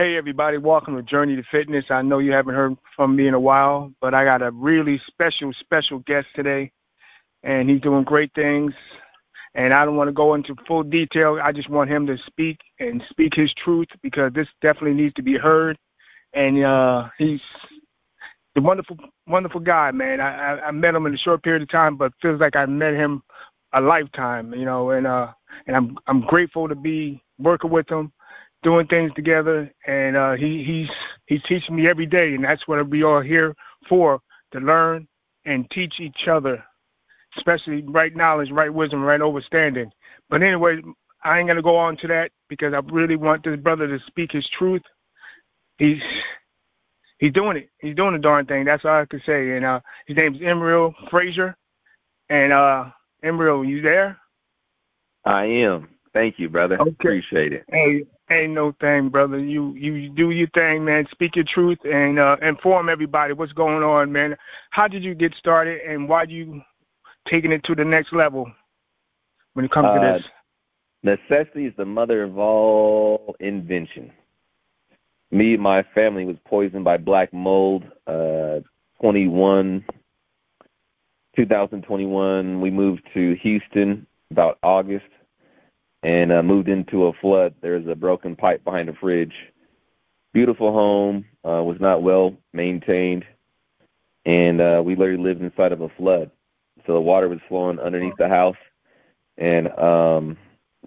Hey, everybody, welcome to Journey to Fitness. I know you haven't heard from me in a while, but I got a really special, special guest today, and he's doing great things. And I don't want to go into full detail. I just want him to speak and speak his truth because this definitely needs to be heard. And uh, he's the wonderful, wonderful guy, man. I, I, I met him in a short period of time, but feels like I met him a lifetime, you know. And uh, and I'm I'm grateful to be working with him doing things together, and uh, he he's he's teaching me every day, and that's what we are here for to learn and teach each other, especially right knowledge, right wisdom, right understanding. But anyway, I ain't gonna go on to that because I really want this brother to speak his truth. He's he's doing it. He's doing the darn thing. That's all I can say. And uh, his name's Emory Frazier. And uh, Emory, you there? I am. Thank you, brother. Okay. Appreciate it. Hey, ain't no thing, brother. You you do your thing, man. Speak your truth and uh, inform everybody what's going on, man. How did you get started, and why you taking it to the next level when it comes uh, to this? Necessity is the mother of all invention. Me and my family was poisoned by black mold. Uh, 21, 2021, we moved to Houston about August and uh, moved into a flood. There's a broken pipe behind a fridge. Beautiful home, uh, was not well maintained, and uh, we literally lived inside of a flood. So the water was flowing underneath the house, and um,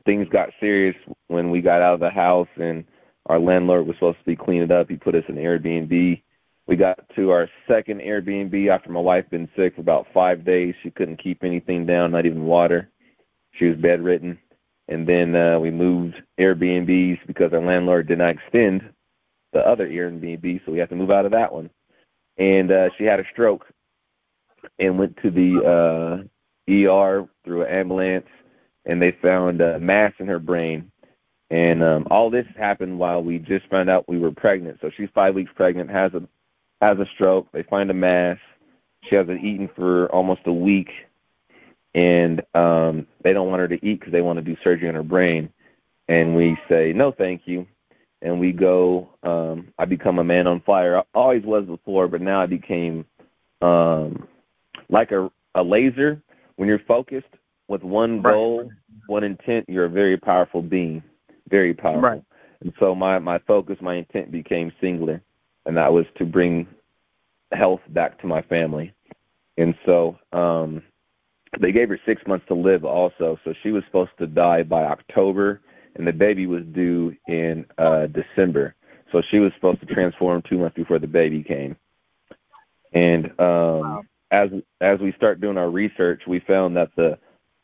things got serious when we got out of the house, and our landlord was supposed to be cleaning up. He put us in Airbnb. We got to our second Airbnb after my wife been sick for about five days. She couldn't keep anything down, not even water. She was bedridden and then uh, we moved Airbnbs because our landlord did not extend the other Airbnb, so we had to move out of that one. And uh, she had a stroke and went to the uh, ER through an ambulance, and they found a mass in her brain. And um, all this happened while we just found out we were pregnant. So she's five weeks pregnant, has a has a stroke. They find a mass. She hasn't eaten for almost a week and um, they don't want her to eat because they want to do surgery on her brain. And we say, no, thank you. And we go, um, I become a man on fire. I always was before, but now I became um, like a, a laser. When you're focused with one goal, right. one intent, you're a very powerful being, very powerful. Right. And so my, my focus, my intent became singular, and that was to bring health back to my family. And so um, they gave her six months to live also, so she was supposed to die by October, and the baby was due in uh December. So she was supposed to transform two months before the baby came. And um wow. as as we start doing our research, we found that the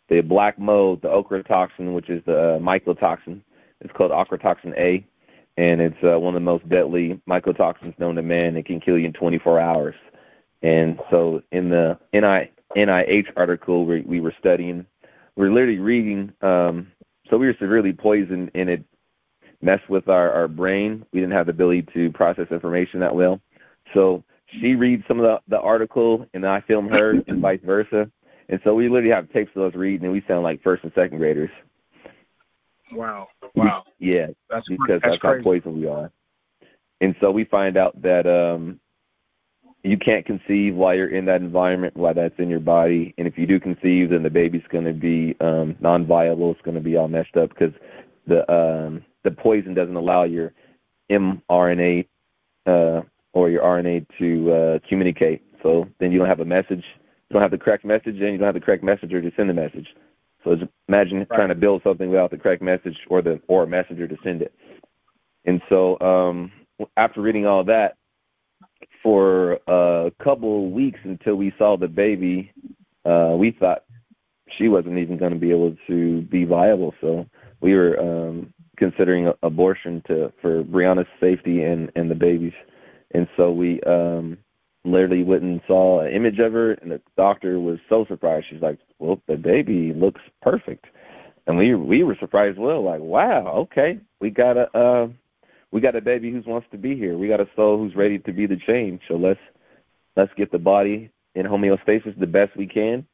the black mold, the ochratoxin, which is the uh, mycotoxin, it's called ochratoxin A, and it's uh, one of the most deadly mycotoxins known to man. It can kill you in 24 hours. And so in the NI NIH article we, we were studying. We are literally reading. Um, so we were severely poisoned, and it messed with our, our brain. We didn't have the ability to process information that well. So she reads some of the, the article, and I film her, and vice versa. And so we literally have tapes of us reading, and we sound like first and second graders. Wow! Wow! Yeah, that's because that's, that's how poisoned we are. And so we find out that um, you can't conceive while you're in that environment while that's in your body. And if you do conceive then the baby's going to be um non-viable. It's going to be all messed up because the um the poison doesn't allow your mRNA uh or your RNA to uh communicate. So then you don't have a message. You don't have the correct message and you don't have the correct messenger to send the message. So just imagine right. trying to build something without the correct message or the or a messenger to send it. And so um after reading all that for a couple of weeks until we saw the baby, uh, we thought she wasn't even going to be able to be viable. So we were um, considering abortion to for Brianna's safety and and the baby's. And so we um, literally went and saw an image of her, and the doctor was so surprised. She's like, "Well, the baby looks perfect," and we we were surprised. Well, like, wow, okay, we got a. Uh, we got a baby who wants to be here. We got a soul who's ready to be the change. So let's let's get the body in homeostasis the best we can,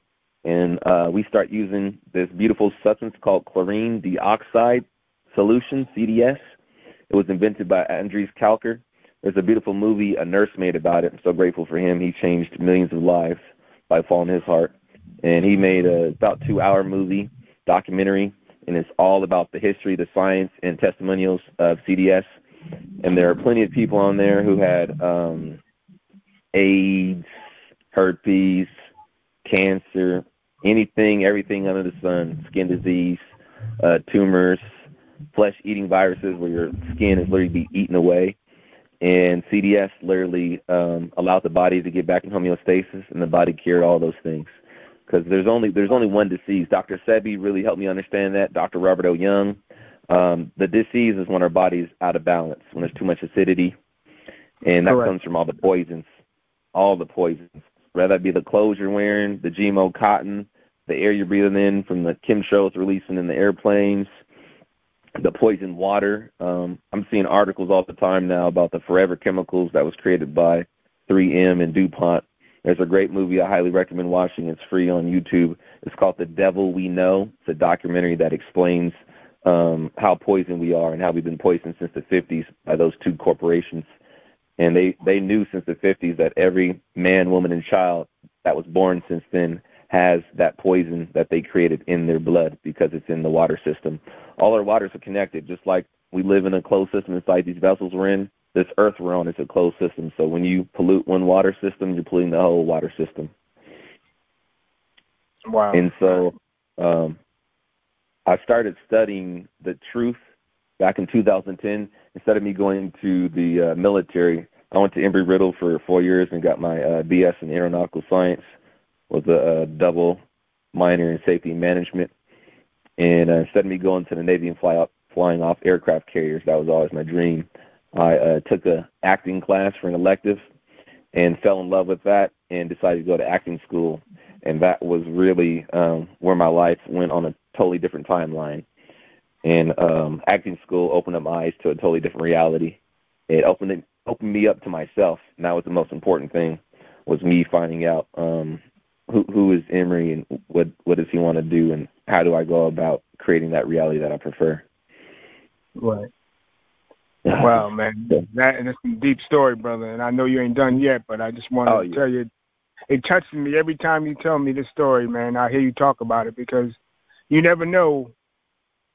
and uh, we start using this beautiful substance called chlorine dioxide solution (CDS), It was invented by Andreas Kalcker. There's a beautiful movie a nurse made about it. I'm so grateful for him. He changed millions of lives by following his heart. And he made a about two hour movie documentary and it's all about the history, the science, and testimonials of CDS. And there are plenty of people on there who had um, AIDS, herpes, cancer, anything, everything under the sun, skin disease, uh, tumors, flesh-eating viruses where your skin is literally be eaten away. And CDS literally um, allowed the body to get back in homeostasis, and the body cured all those things because there's only there's only one disease. Dr. Sebi really helped me understand that. Dr. Robert O. Young. Um, the disease is when our body's out of balance, when there's too much acidity, and that Correct. comes from all the poisons, all the poisons. Whether that be the clothes you're wearing, the GMO cotton, the air you're breathing in from the chemtrails releasing in the airplanes, the poison water. Um, I'm seeing articles all the time now about the forever chemicals that was created by 3M and DuPont there's a great movie I highly recommend watching. It's free on YouTube. It's called The Devil We Know. It's a documentary that explains um, how poisoned we are and how we've been poisoned since the 50s by those two corporations. And they, they knew since the 50s that every man, woman, and child that was born since then has that poison that they created in their blood because it's in the water system. All our waters are connected, just like we live in a closed system inside these vessels we're in this earth we're on is a closed system. So when you pollute one water system, you're polluting the whole water system. Wow. And so um, I started studying the truth back in 2010. Instead of me going to the uh, military, I went to Embry Riddle for four years and got my uh, BS in aeronautical science. Was a, a double minor in safety management. And uh, instead of me going to the Navy and fly up, flying off aircraft carriers, that was always my dream. I uh, took a acting class for an elective and fell in love with that and decided to go to acting school. And that was really um, where my life went on a totally different timeline. And um, acting school opened up my eyes to a totally different reality. It opened it opened me up to myself, and that was the most important thing. Was me finding out um, who who is Emory and what what does he want to do, and how do I go about creating that reality that I prefer. Right. Wow, man, that and it's a deep story, brother. And I know you ain't done yet, but I just wanted oh, to yeah. tell you, it touches me every time you tell me this story, man. I hear you talk about it because you never know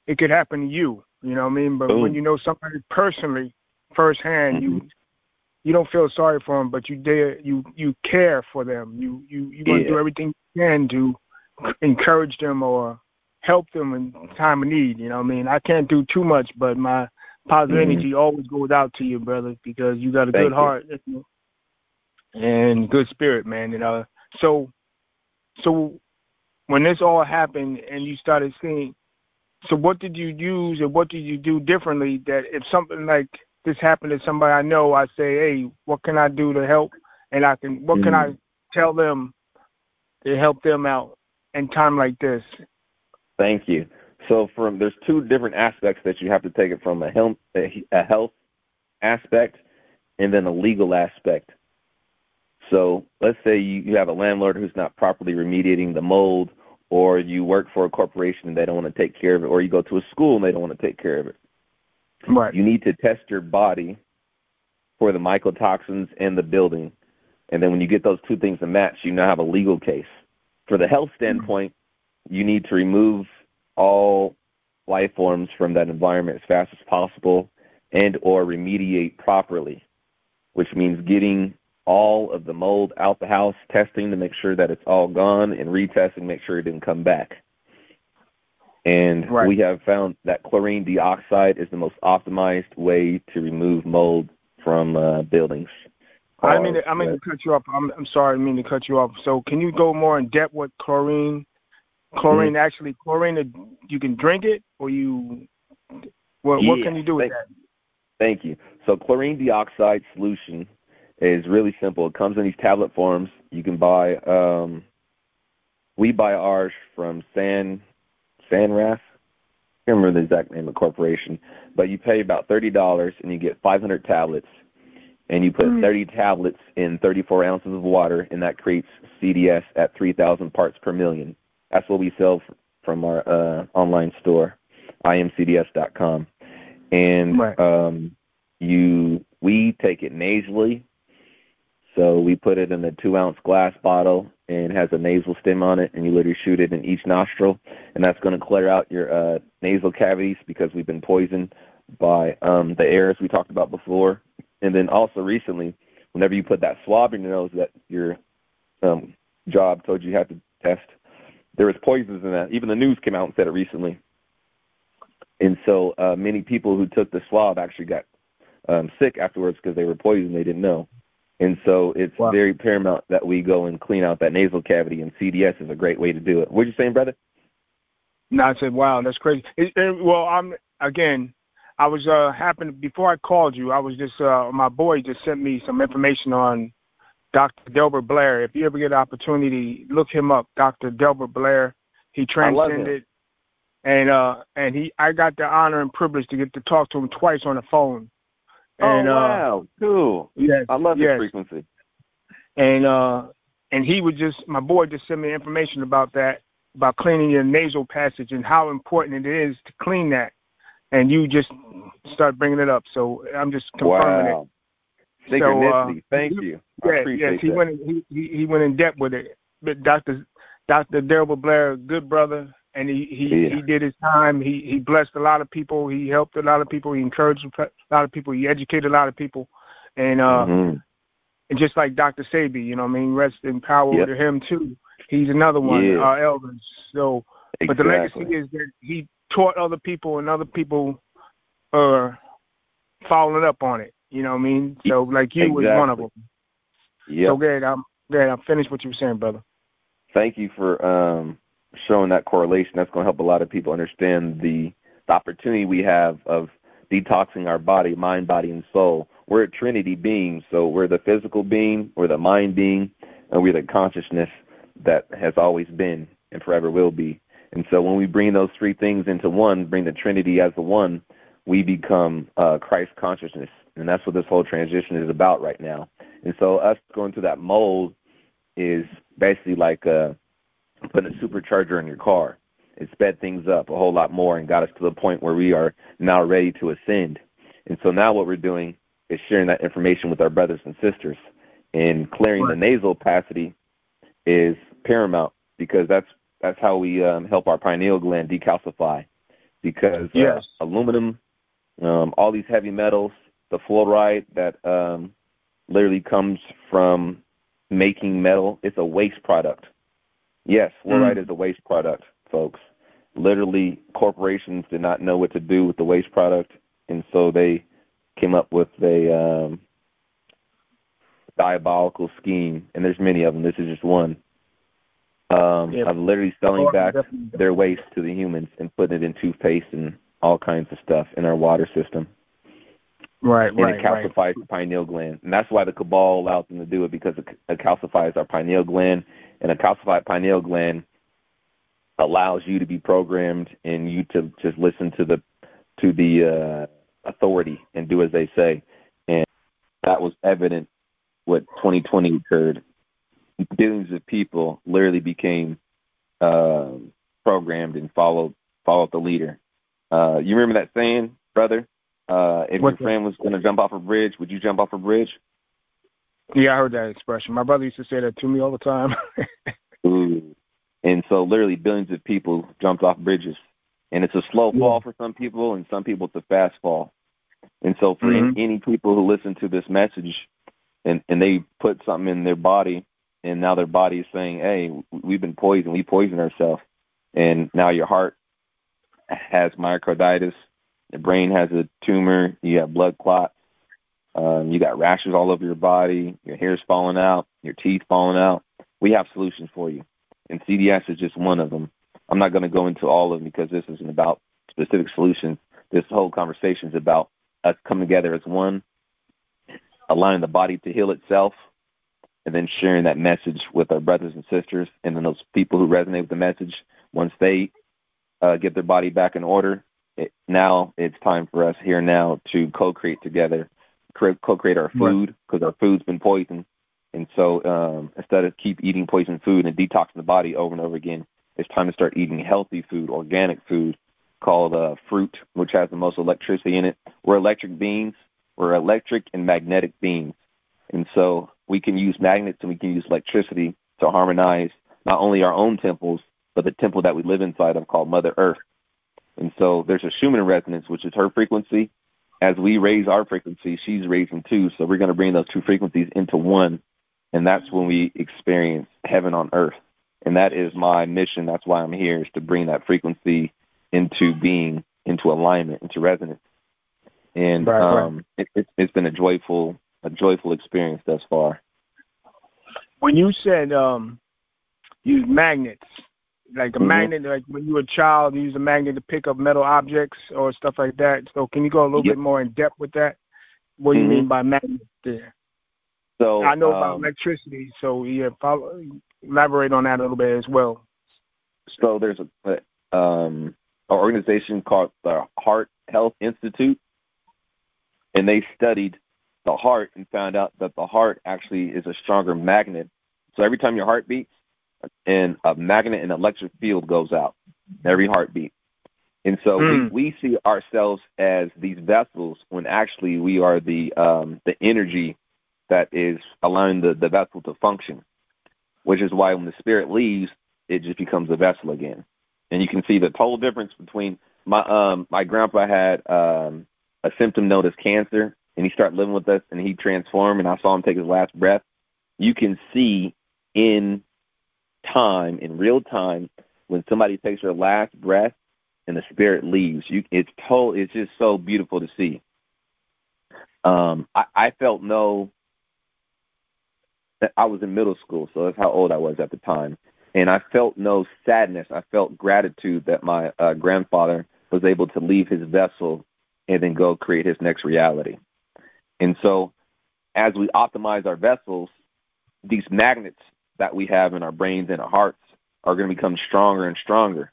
it could happen to you. You know what I mean? But when you know somebody personally, firsthand, mm-hmm. you you don't feel sorry for them, but you dare you you care for them. You you you want to do everything you can to encourage them or help them in time of need. You know what I mean? I can't do too much, but my positive mm-hmm. energy always goes out to you, brother, because you got a Thank good you. heart and good spirit, man. You know, so, so when this all happened and you started seeing, so what did you use and what did you do differently that if something like this happened to somebody I know, I say, hey, what can I do to help? And I can, what mm-hmm. can I mm-hmm. tell them to help them out in time like this? Thank you. So from there's two different aspects that you have to take it from a health a health aspect and then a legal aspect. So let's say you, you have a landlord who's not properly remediating the mold, or you work for a corporation and they don't want to take care of it, or you go to a school and they don't want to take care of it. Right. You need to test your body for the mycotoxins in the building. And then when you get those two things to match, you now have a legal case. For the health standpoint, you need to remove all life forms from that environment as fast as possible and or remediate properly, which means getting all of the mold out the house, testing to make sure that it's all gone, and retesting, make sure it didn't come back. And right. we have found that chlorine dioxide is the most optimized way to remove mold from uh, buildings. I mean, I mean to cut you off. I'm, I'm sorry, I mean to cut you off. So, can you go more in depth with chlorine Chlorine, mm-hmm. actually, chlorine, you can drink it, or you, what, yeah, what can you do with thank, that? Thank you. So chlorine dioxide solution is really simple. It comes in these tablet forms. You can buy. Um, we buy ours from San Sanraf. I can't remember the exact name of the corporation, but you pay about thirty dollars and you get 500 tablets, and you put mm-hmm. 30 tablets in 34 ounces of water, and that creates CDS at 3,000 parts per million. That's what we sell from our uh, online store, imcds.com. and Right. um, you we take it nasally. So we put it in a two ounce glass bottle and has a nasal stem on it, and you literally shoot it in each nostril, and that's going to clear out your uh, nasal cavities because we've been poisoned by um, the air as we talked about before. And then also recently, whenever you put that swab in your nose that your um, job told you you had to test, there was poisons in that. Even the news came out and said it recently. And so uh, many people who took the swab actually got um, sick afterwards because they were poisoned. They didn't know. And so it's Wow. very paramount that we go and clean out that nasal cavity, and CDS is a great way to do it. What you saying, brother? No, I said, wow, that's crazy. It, it, well, I'm again. I was uh happened before I called you. I was just uh my boy just sent me some information on Dr. Delbert Blair. If you ever get an opportunity, look him up, Dr. Delbert Blair. He I love him. transcended, and uh and he I got the honor and privilege to get to talk to him twice on the phone. And oh uh, wow, cool! yes, I love yes. frequency. and uh and he would just my boy just sent me information about that about cleaning your nasal passage and how important it is to clean that and you just start bringing it up so i'm just confirming Wow, it synchronicity. uh, Thank you- you. I yeah yes he that. went in, he, he went in depth with it but dr dr Delbert blair good brother and he he, Yeah. he did his time he he blessed a lot of people he helped a lot of people he encouraged a lot of people he educated a lot of people and uh Mhm. and just like Dr. Sebi, you know, what I mean, rest in power Yep. to him too. He's another one, Yeah. uh, Elvis. So, but the legacy is that he taught other people, and other people are following up on it. You know what I mean? So, like you was one of them. Yeah. So, good. I'm good. I'm finished what you were saying, brother. Thank you for um, showing that correlation. That's going to help a lot of people understand the, the opportunity we have of detoxing our body, mind, body, and soul. We're a Trinity being, so we're the physical being, we're the mind being, and we're the consciousness that has always been and forever will be. And so when we bring those three things into one, bring the Trinity as the one, we become uh, Christ consciousness. And that's what this whole transition is about right now. And so us going through that mold is basically like uh, putting a supercharger in your car. It sped things up a whole lot more and got us to the point where we are now ready to ascend. And so now what we're doing is sharing that information with our brothers and sisters. And clearing the nasal opacity is paramount because that's that's how we um, help our pineal gland decalcify. Because uh, Yes. aluminum, um, all these heavy metals, the fluoride that um, literally comes from making metal, it's a waste product. Yes, fluoride Mm. is a waste product, folks. Literally, corporations did not know what to do with the waste product, and so they came up with a um, diabolical scheme. And there's many of them. This is just one. Um, Yeah. of literally selling back their waste to the humans and putting it in toothpaste and all kinds of stuff in our water system Right, and right, it right. calcifies the pineal gland. And that's why the cabal allows them to do it because it, it calcifies our pineal gland, and a calcified pineal gland allows you to be programmed and you to just listen to the to the uh, authority and do as they say. And that was evident what 2020 occurred. Billions of people literally became uh, programmed and followed followed the leader. Uh, you remember that saying, brother? Uh, if What's your friend was going to jump off a bridge, would you jump off a bridge? Yeah, I heard that expression. My brother used to say that to me all the time. Ooh. And so, literally, billions of people jumped off bridges, and it's a slow Yeah. fall for some people, and some people it's a fast fall. And so, for Mhm. any, any people who listen to this message, and and they put something in their body, and now their body is saying, "Hey, we've been poisoned. We poisoned ourselves," and now your heart has myocarditis, The brain has a tumor, you have blood clots, um, you got rashes all over your body, your hair's falling out, your teeth falling out. We have solutions for you, and CDS is just one of them. I'm not going to go into all of them because this isn't about specific solutions. This whole conversation is about us coming together as one, allowing the body to heal itself, and then sharing that message with our brothers and sisters, and then those people who resonate with the message, once they uh, get their body back in order, it, now it's time for us here now to co-create together, cre- co-create our food because our food's been poisoned, and so um, instead of keep eating poisoned food and detoxing the body over and over again, it's time to start eating healthy food, organic food, called uh, fruit, which has the most electricity in it. We're electric beings. We're electric and magnetic beings. And so we can use magnets and we can use electricity to harmonize not only our own temples, but the temple that we live inside of called Mother Earth. And so there's a Schumann resonance, which is her frequency. As we raise our frequency, she's raising too. So we're going to bring those two frequencies into one. And that's when we experience heaven on earth. And that is my mission. That's why I'm here, is to bring that frequency into being, into alignment, into resonance. And right, um, right. It, has been a joyful, a joyful experience thus far. When you said um, use magnets, like a mm-hmm. magnet, like when you were a child, you use a magnet to pick up metal objects or stuff like that. So can you go a little yep. bit more in depth with that? What do you mm-hmm. mean by magnet there? So I know um, about electricity, so yeah, follow, elaborate on that a little bit as well. So there's a, um, an organization called the Heart Health Institute, and they studied the heart and found out that the heart actually is a stronger magnet. So every time your heart beats, and a magnet and electric field goes out every heartbeat. And so mm. we, hmm. we see ourselves as these vessels when actually we are the um, the energy that is allowing the, the vessel to function, which is why when the spirit leaves, it just becomes a vessel again. And you can see the total difference between my um my grandpa had um a symptom known as cancer and he started living with us and he transformed and I saw him take his last breath. You can see in time, in real time, when somebody takes their last breath and the spirit leaves. You, it's told. It's just so beautiful to see. Um, I, I felt no. I was in middle school, so that's how old I was at the time, and I felt no sadness. I felt gratitude that my uh, grandfather was able to leave his vessel and then go create his next reality. And so, as we optimize our vessels, these magnets that we have in our brains and our hearts are going to become stronger and stronger.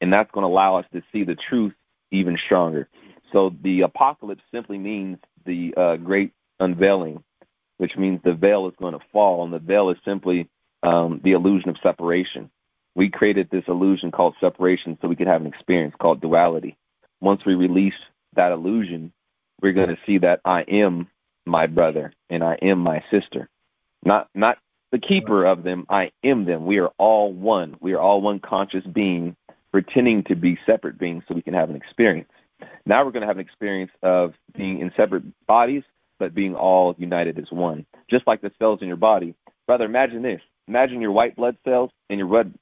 And that's going to allow us to see the truth even stronger. So the apocalypse simply means the uh, great unveiling, which means the veil is going to fall, and the veil is simply um, the illusion of separation. We created this illusion called separation so we could have an experience called duality. Once we release that illusion, we're going to see that I am my brother and I am my sister. Not not the keeper of them. I am them. We are all one. We are all one conscious being, pretending to be separate beings so we can have an experience. Now we're going to have an experience of being in separate bodies, but being all united as one. Just like the cells in your body. Brother, imagine this. Imagine your white blood cells and your red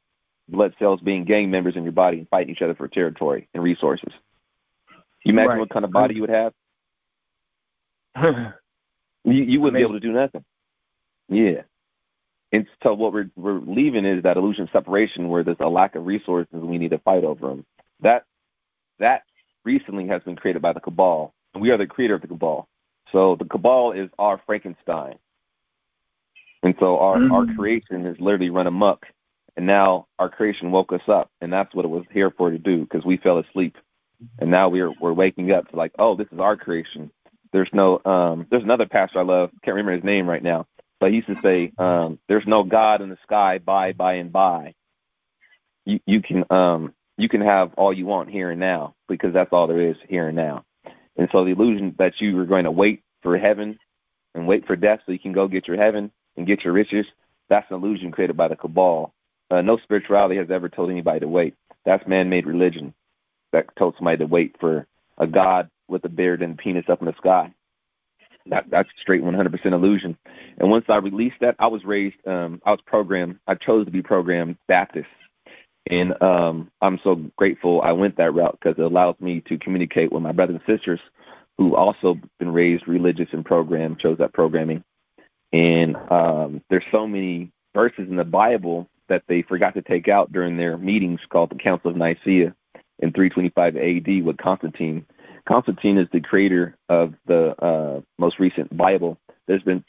blood cells being gang members in your body and fighting each other for territory and resources. You imagine right. what kind of body you would have? you, you wouldn't be able to do nothing. Yeah. And so what we're we're leaving is that illusion of separation where there's a lack of resources and we need to fight over them. That that recently has been created by the cabal. We are the creator of the cabal. So the cabal is our Frankenstein. And so our, mm-hmm. our creation has literally run amok. And now our creation woke us up. And that's what it was here for to do because we fell asleep. And now we're we're waking up to like, oh, this is our creation. There's no um there's another pastor I love, can't remember his name right now, but he used to say, um, "There's no God in the sky, by, by, and by. You you can um you can have all you want here and now because that's all there is here and now." And so the illusion that you are going to wait for heaven and wait for death so you can go get your heaven and get your riches, that's an illusion created by the cabal. Uh, no spirituality has ever told anybody to wait. That's man-made religion that told somebody to wait for a God with a beard and penis up in the sky. That, that's straight 100% illusion. And once I released that, I was raised, um, I was programmed, I chose to be programmed Baptist. And um, I'm so grateful I went that route because it allows me to communicate with my brothers and sisters who also been raised religious and programmed, chose that programming. And um, there's so many verses in the Bible that they forgot to take out during their meetings called the Council of Nicaea in 325 AD with Constantine Constantine is the creator of the uh, most recent Bible. There's been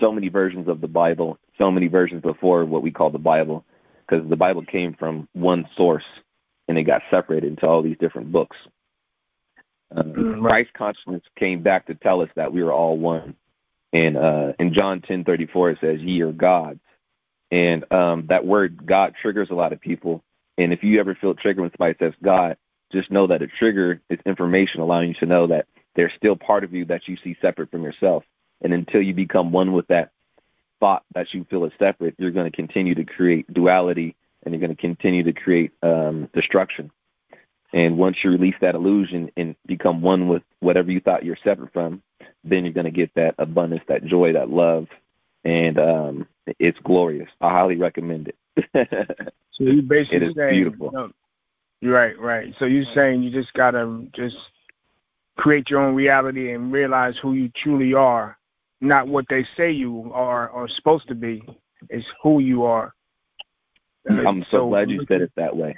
so many versions of the Bible, so many versions before what we call the Bible, because the Bible came from one source and it got separated into all these different books. Um, mm-hmm. Christ consciousness came back to tell us that we are all one. And uh, in John 10:34 it says, "Ye are gods," and um, that word "God" triggers a lot of people. And if you ever feel triggered when somebody says God, just know that a trigger is information allowing you to know that there's still part of you that you see separate from yourself. And until you become one with that thought that you feel is separate, you're going to continue to create duality and you're going to continue to create um, destruction. And once you release that illusion and become one with whatever you thought you're separate from, then you're going to get that abundance, that joy, that love, and um, it's glorious. I highly recommend it. so you basically it is saying, beautiful. You know, right, right. So you're saying you just gotta just create your own reality and realize who you truly are, not what they say you are or supposed to be. It's who you are. I'm so, so glad you said it that way.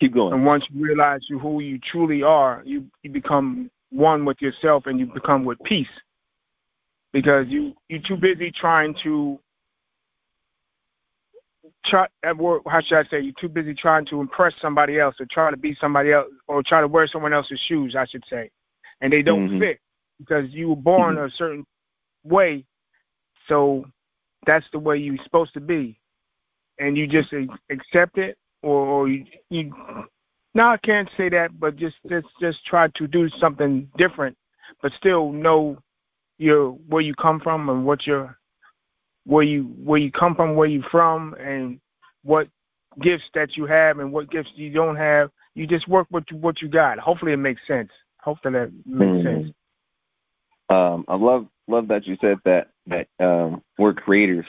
Keep going. And once you realize you who you truly are, you you become one with yourself and you become with peace. Because you you're too busy trying to try how should I say you're too busy trying to impress somebody else or trying to be somebody else or try to wear someone else's shoes, I should say. And they don't mm-hmm. fit because you were born mm-hmm. a certain way. So that's the way you're supposed to be. And you just accept it or, or you, you no, I can't say that, but just just just try to do something different, but still know your where you come from and what your where you where you come from, where you from, and what gifts that you have and what gifts you don't have. You just work with what you got. Hopefully, it makes sense. Hopefully, that makes mm-hmm. sense. Um, I love love that you said that that um, we're creators,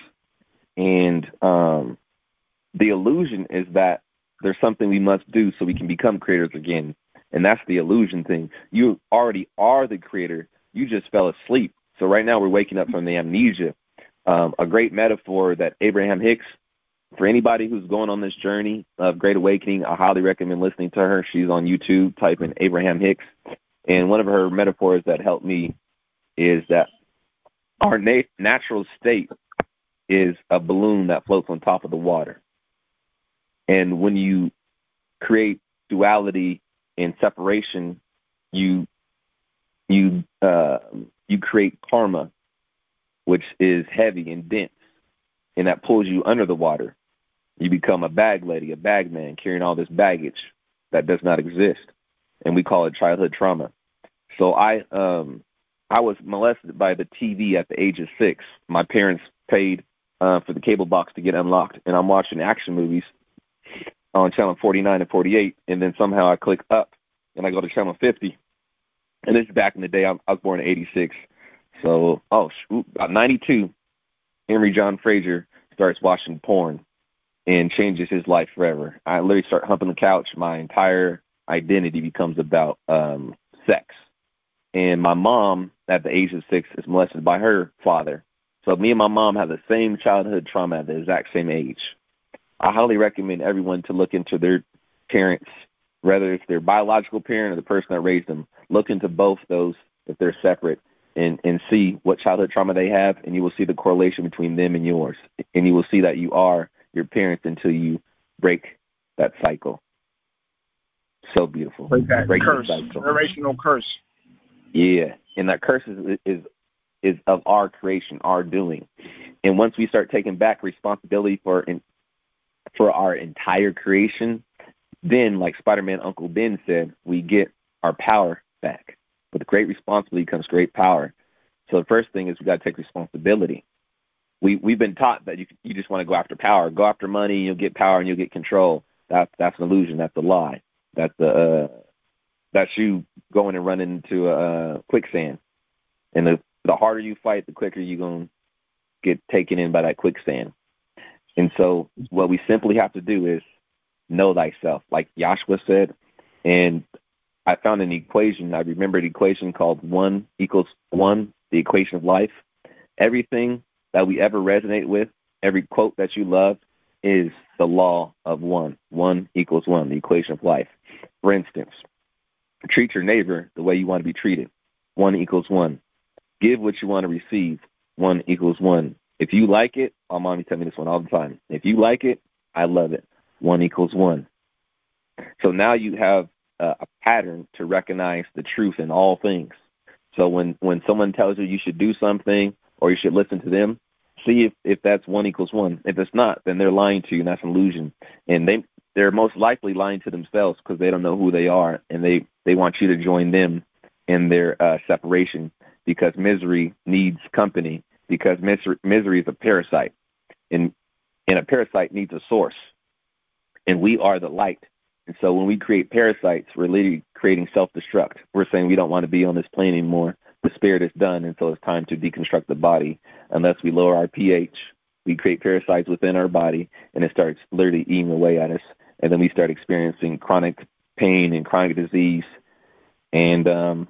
and um, the illusion is that there's something we must do so we can become creators again. And that's the illusion thing. You already are the creator. You just fell asleep. So right now we're waking up from the amnesia. Um, a great metaphor that Abraham Hicks, for anybody who's going on this journey of Great Awakening, I highly recommend listening to her. She's on YouTube. Type in Abraham Hicks. And one of her metaphors that helped me is that our na- natural state is a balloon that floats on top of the water. And when you create duality and separation, you you uh, you create karma, which is heavy and dense, and that pulls you under the water. You become a bag lady, a bag man, carrying all this baggage that does not exist, and we call it childhood trauma. So I um I was molested by the TV at the age of six. My parents paid uh, for the cable box to get unlocked, and I'm watching action movies on channel 49 and 48, and then somehow I click up and I go to channel 50. And this is back in the day. I, I was born in '86, so oh, about '92, Henry John Frazier starts watching porn and changes his life forever. I literally start humping the couch. My entire identity becomes about um, sex. And my mom, at the age of six, is molested by her father. So me and my mom have the same childhood trauma at the exact same age. I highly recommend everyone to look into their parents, whether it's their biological parent or the person that raised them. Look into both those if they're separate and, and see what childhood trauma they have, and you will see the correlation between them and yours. And you will see that you are your parents until you break that cycle. So beautiful. Break that break curse, generational curse. Yeah, and that curse is, is is of our creation, our doing. And once we start taking back responsibility for in, for our entire creation, then, like Spider Man Uncle Ben said, we get our power back. With great responsibility comes great power. So the first thing is we got to take responsibility. We we've been taught that you you just want to go after power, go after money, you'll get power and you'll get control. That's that's an illusion. That's a lie. That's the uh, that's you going and running into a uh, quicksand. And the the harder you fight, the quicker you're gonna get taken in by that quicksand. And so what we simply have to do is know thyself, like Joshua said. And I found an equation. I remember an equation called one equals one, the equation of life. Everything that we ever resonate with, every quote that you love, is the law of one. One equals one, the equation of life. For instance, treat your neighbor the way you want to be treated. One equals one. Give what you want to receive. One equals one. If you like it, my mommy tell me this one all the time. If you like it, I love it. One equals one. So now you have a, a pattern to recognize the truth in all things. So when when someone tells you you should do something or you should listen to them, see if if that's one equals one. If it's not, then they're lying to you, and that's an illusion. And they they're most likely lying to themselves because they don't know who they are, and they they want you to join them in their uh, separation because misery needs company because misery, misery is a parasite, and and a parasite needs a source, and we are the light. And so when we create parasites, we're literally creating self-destruct. We're saying we don't want to be on this plane anymore. The spirit is done, and so it's time to deconstruct the body. Unless we lower our pH, we create parasites within our body, and it starts literally eating away at us. And then we start experiencing chronic pain and chronic disease, and um,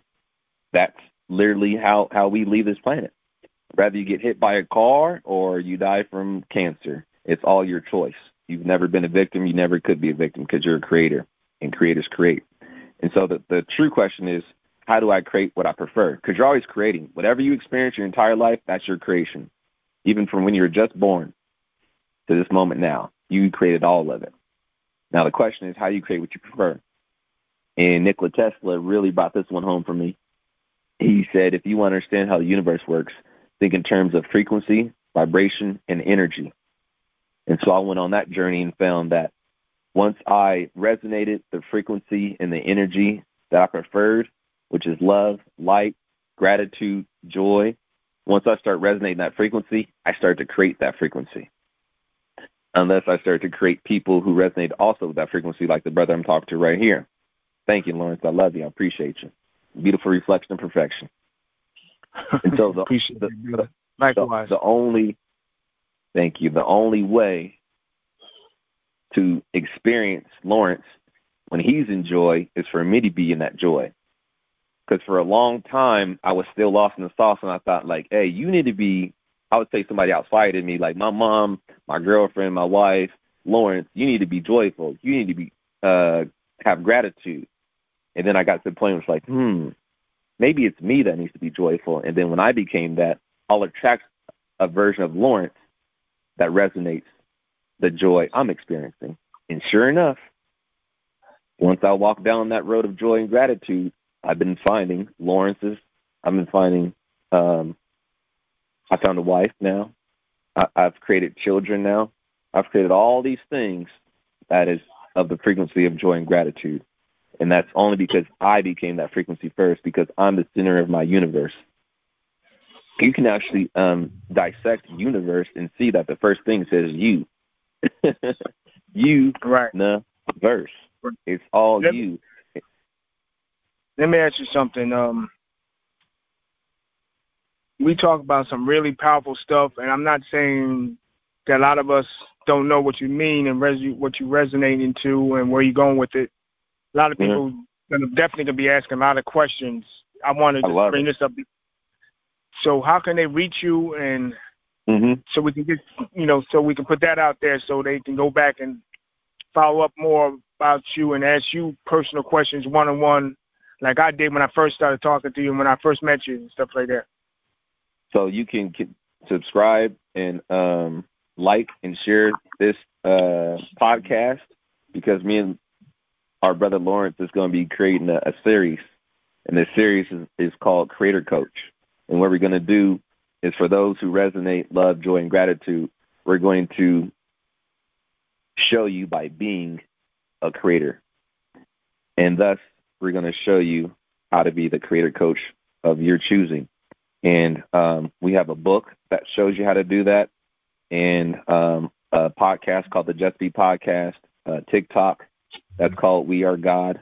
that's literally how how we leave this planet. Whether you get hit by a car or you die from cancer, it's all your choice. You've never been a victim. You never could be a victim because you're a creator, and creators create. And so the, the true question is, how do I create what I prefer? Because you're always creating. Whatever you experience your entire life, that's your creation. Even from when you were just born to this moment now, you created all of it. Now the question is, how do you create what you prefer? And Nikola Tesla really brought this one home for me. He said, if you understand how the universe works, think in terms of frequency, vibration, and energy. And so I went on that journey and found that once I resonated the frequency and the energy that I preferred, which is love, light, gratitude, joy, once I start resonating that frequency, I start to create that frequency. Unless I start to create people who resonate also with that frequency, like the brother I'm talking to right here. Thank you, Lawrence. I love you. I appreciate you. Beautiful reflection of perfection. And so the, the, the, the only Thank you. The only way to experience Lawrence when he's in joy is for me to be in that joy. Because for a long time, I was still lost in the sauce, and I thought, like, hey, you need to be, I would say somebody outside of me, like my mom, my girlfriend, my wife, Lawrence, you need to be joyful. You need to be, uh, have gratitude. And then I got to the point where it's like, hmm, maybe it's me that needs to be joyful. And then when I became that, I'll attract a version of Lawrence that resonates the joy I'm experiencing. And sure enough, once I walk down that road of joy and gratitude, I've been finding Lawrence's. I've been finding. Um, I found a wife now. I, I've created children now. I've created all these things that is of the frequency of joy and gratitude. And that's only because I became that frequency first, because I'm the center of my universe you can actually um, dissect universe and see that the first thing says you. you right. the verse. It's all let you. let me ask you something. Um, we talk about some really powerful stuff, and I'm not saying that a lot of us don't know what you mean and res- what you resonate into and where you're going with it. A lot of mm-hmm. people mm-hmm. definitely gonna be asking a lot of questions. I wanted to bring it. this up so how can they reach you and mm-hmm. so we can get you know so we can put that out there so they can go back and follow up more about you and ask you personal questions one on one, like I did when I first started talking to you and when I first met you and stuff like that. So you can subscribe and um, like and share this uh, podcast because me and our brother Lawrence is going to be creating a, a series, and this series is, is called Creator Coach. And what we're going to do is for those who resonate love, joy, and gratitude, we're going to show you by being a creator. And thus, we're going to show you how to be the creator coach of your choosing. And um, we have a book that shows you how to do that, and um, a podcast called the Just Be Podcast, uh, TikTok that's called We Are God.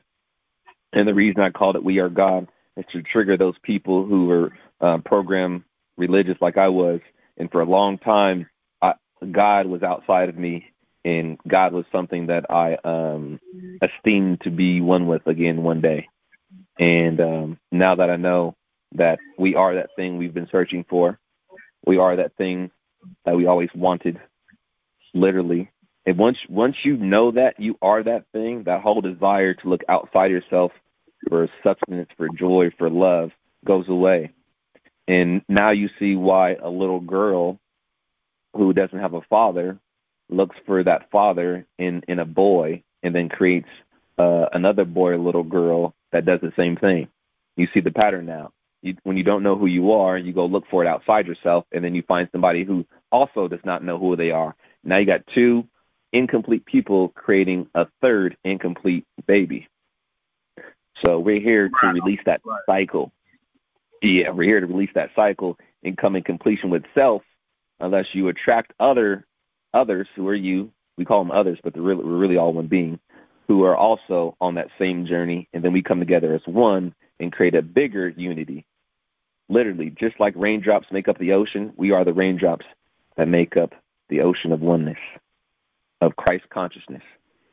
And the reason I called it We Are God is to trigger those people who are um, program religious like I was, and for a long time, I, God was outside of me, and God was something that I um, esteemed to be one with again one day. And um, now that I know that we are that thing we've been searching for, we are that thing that we always wanted, literally. And once once you know that you are that thing, that whole desire to look outside yourself for substance, for joy, for love goes away. And now you see why a little girl who doesn't have a father looks for that father in in a boy and then creates uh, another boy or little girl that does the same thing. You see the pattern now. You, when you don't know who you are, you go look for it outside yourself, and then you find somebody who also does not know who they are. Now you got two incomplete people creating a third incomplete baby. So we're here to release that cycle. Yeah, we're here to release that cycle and come in completion with self, unless you attract other others who are you. We call them others, but they're really, we're really all one being, who are also on that same journey, and then we come together as one and create a bigger unity. Literally, just like raindrops make up the ocean, we are the raindrops that make up the ocean of oneness, of Christ consciousness.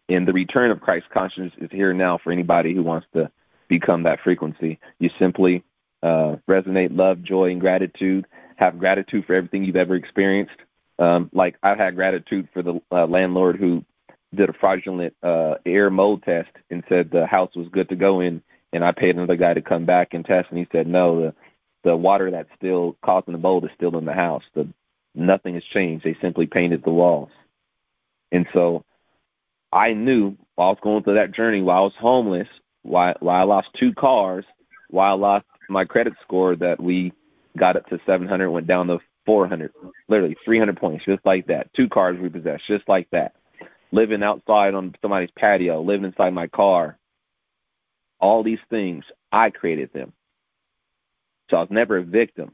And the return of Christ consciousness is here now for anybody who wants to become that frequency. You simply uh, resonate love, joy, and gratitude. Have gratitude for everything you've ever experienced. Um, like I had gratitude for the uh, landlord who did a fraudulent uh, air mold test and said the house was good to go in, and I paid another guy to come back and test, and he said no, the the water that's still causing the mold is still in the house. The nothing has changed. They simply painted the walls, and so I knew while I was going through that journey, while I was homeless, while, while I lost two cars, while I lost my credit score, that we got up to 700, went down to 400, literally 300 points, just like that. Two cars repossessed, just like that. Living outside on somebody's patio, living inside my car. All these things, I created them. So I was never a victim.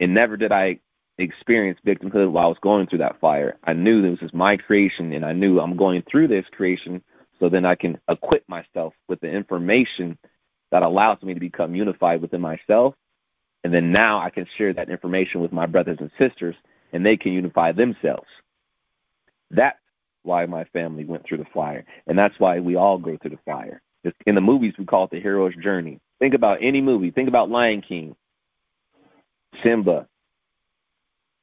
And never did I experienced victimhood while I was going through that fire. I knew this was my creation, and I knew I'm going through this creation so then I can equip myself with the information that allows me to become unified within myself. And then now I can share that information with my brothers and sisters, and they can unify themselves. That's why my family went through the fire, and that's why we all go through the fire. In the movies, we call it the hero's journey. Think about any movie. Think about Lion King, Simba,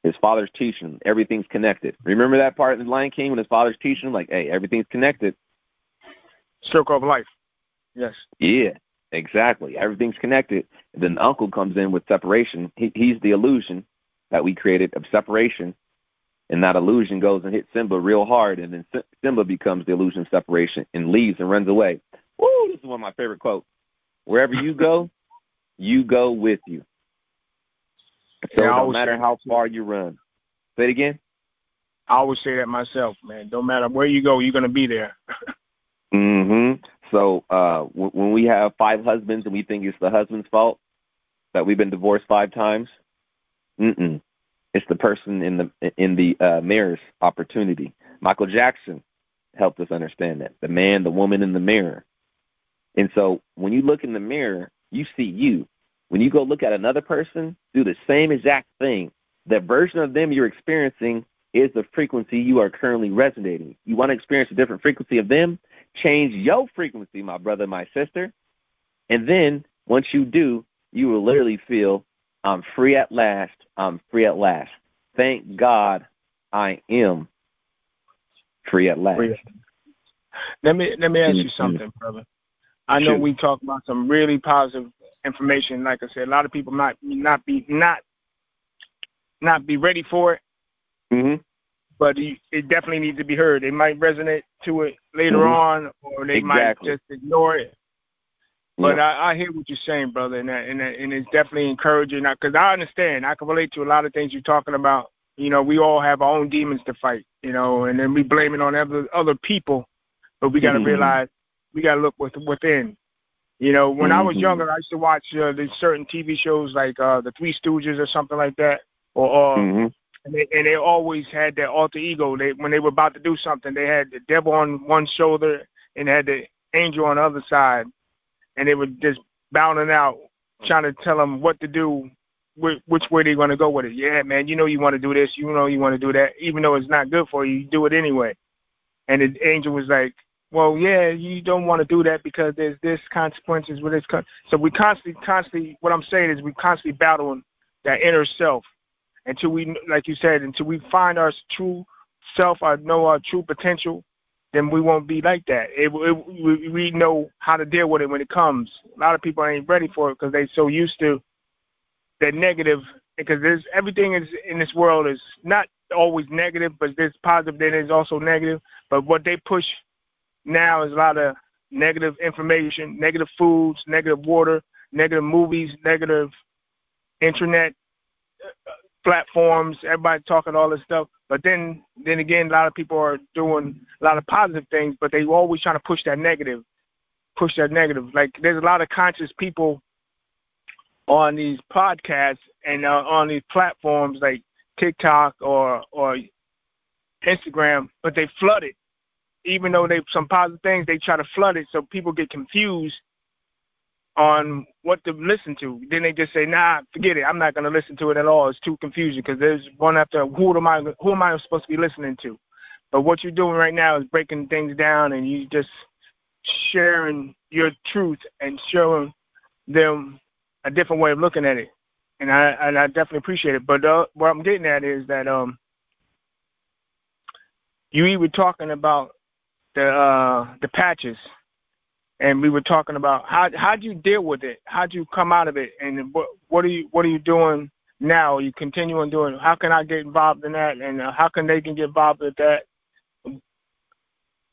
his father's teaching him everything's connected. Remember that part in Lion King when his father's teaching him, like, hey, everything's connected. Circle of life. Yes. Yeah, exactly. Everything's connected. And then the uncle comes in with separation. He, he's the illusion that we created of separation. And that illusion goes and hits Simba real hard, and then Simba becomes the illusion of separation and leaves and runs away. Woo, this is one of my favorite quotes. Wherever you go, you go with you. So yeah, no matter how far you run. Say it again. I always say that myself, man. Don't matter where you go, you're gonna be there. mhm. So uh, w- when we have five husbands and we think it's the husband's fault that we've been divorced five times, mm it's the person in the in the uh, mirror's opportunity. Michael Jackson helped us understand that the man, the woman in the mirror. And so when you look in the mirror, you see you. When you go look at another person, do the same exact thing. The version of them you're experiencing is the frequency you are currently resonating. You want to experience a different frequency of them? Change your frequency, my brother, my sister. And then once you do, you will literally feel, I'm free at last. I'm free at last. Thank God I am free at last. Let me let me ask you something, brother. I know we talk about some really positive information. Like I said, a lot of people might not be not not be ready for it. Mm-hmm. But it definitely needs to be heard. They might resonate to it later mm-hmm. on, or they exactly. might just ignore it. But yeah. I, I hear what you're saying, brother, and that, and, that, and it's definitely encouraging. Because I understand, I can relate to a lot of things you're talking about. You know, we all have our own demons to fight. You know, and then we blame it on other other people, but we got to mm-hmm. realize we got to look within. You know, when mm-hmm. I was mm-hmm. younger, I used to watch uh, these certain TV shows like uh, the Three Stooges or something like that, or, or mm-hmm. and, they, and they always had their alter ego. They when they were about to do something, they had the devil on one shoulder and had the angel on the other side, and they were just bounding out, trying to tell them what to do, which, which way they're going to go with it. Yeah, man, you know you want to do this, you know you want to do that, even though it's not good for you, you do it anyway. And the angel was like, well, yeah, you don't want to do that because there's this consequences with this. Con-. So we constantly, constantly, what I'm saying is we constantly battling that inner self until we, like you said, until we find our true self, or know our true potential, then we won't be like that. It, it, we, we know how to deal with it when it comes. A lot of people ain't ready for it because they so used to that negative. Because there's everything is in this world is not always negative, but there's positive. Then there's also negative. But what they push now is a lot of negative information, negative foods, negative water, negative movies, negative internet uh, platforms. Everybody talking all this stuff, but then, then again, a lot of people are doing a lot of positive things, but they always trying to push that negative, push that negative. Like there's a lot of conscious people on these podcasts and uh, on these platforms like TikTok or or Instagram, but they flood it. Even though they some positive things, they try to flood it so people get confused on what to listen to. Then they just say, "Nah, forget it. I'm not going to listen to it at all. It's too confusing because there's one after who am I who am I supposed to be listening to?" But what you're doing right now is breaking things down and you just sharing your truth and showing them a different way of looking at it. And I and I definitely appreciate it. But uh, what I'm getting at is that um you were talking about the uh the patches and we were talking about how how do you deal with it? How do you come out of it? And what what are you what are you doing now? Are you continuing doing? How can I get involved in that? And uh, how can they can get involved with that?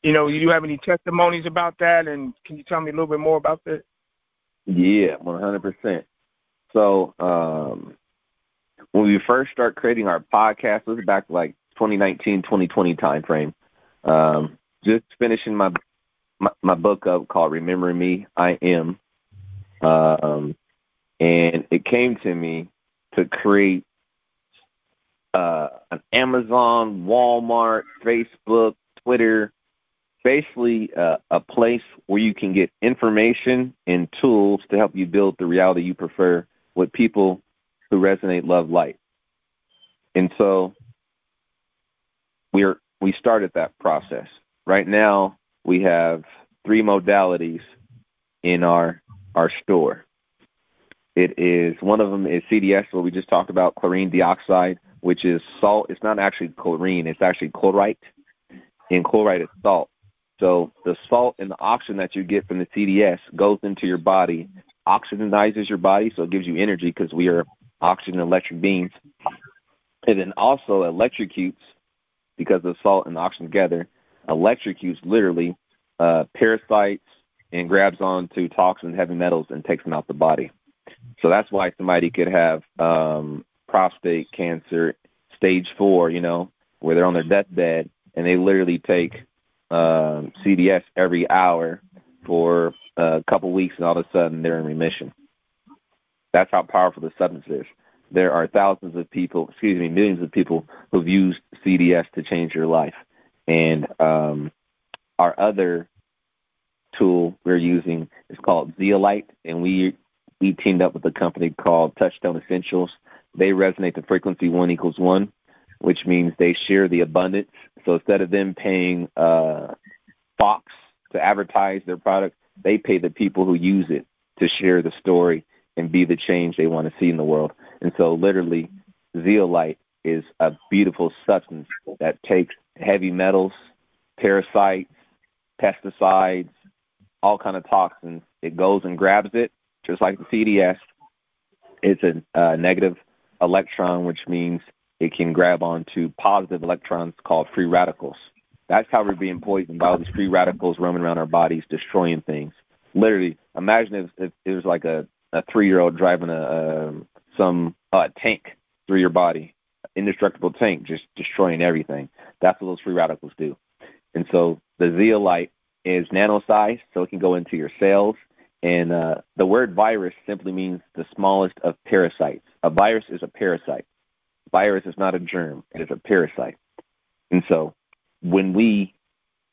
You know, do you have any testimonies about that? And can you tell me a little bit more about that? Yeah, one hundred percent. So um, when we first start creating our podcast, this is back like 2019, 2020 timeframe. Um, just finishing my my, my book up called Remembering Me, I Am. Um, and it came to me to create uh, an Amazon, Walmart, Facebook, Twitter, basically uh, a place where you can get information and tools to help you build the reality you prefer with people who resonate, love, light. And so we're we started that process. Right now, we have three modalities in our our store. It is one of them is CDS, what we just talked about, chlorine dioxide, which is salt. It's not actually chlorine; it's actually chlorite, and chlorite is salt. So the salt and the oxygen that you get from the CDS goes into your body, oxygenizes your body, so it gives you energy because we are oxygen electric beings, and then also electrocutes because of salt and oxygen together, electrocutes literally uh, parasites and grabs onto toxins, heavy metals, and takes them out the body. So that's why somebody could have um, prostate cancer, stage four, you know, where they're on their deathbed and they literally take um, CDS every hour for a couple weeks, and all of a sudden they're in remission. That's how powerful the substance is. There are thousands of people, excuse me, millions of people who've used CDS to change their life. And um, our other tool we're using is called Zeolite, and we we teamed up with a company called Touchstone Essentials. They resonate the frequency one equals one, which means they share the abundance. So instead of them paying uh, Fox to advertise their product, they pay the people who use it to share the story and be the change they want to see in the world. And so, literally, zeolite is a beautiful substance that takes heavy metals, parasites, pesticides, all kind of toxins. It goes and grabs it, just like the CDS. It's a uh, negative electron, which means it can grab onto positive electrons called free radicals. That's how we're being poisoned by all these free radicals roaming around our bodies, destroying things. Literally, imagine if, if it was like a, a three-year-old driving a, a some uh, tank through your body, indestructible tank, just destroying everything. That's what those free radicals do. And so the zeolite is nano-sized, so it can go into your cells. And uh, the word virus simply means the smallest of parasites. A virus is a parasite. Virus is not a germ; it is a parasite. And so, when we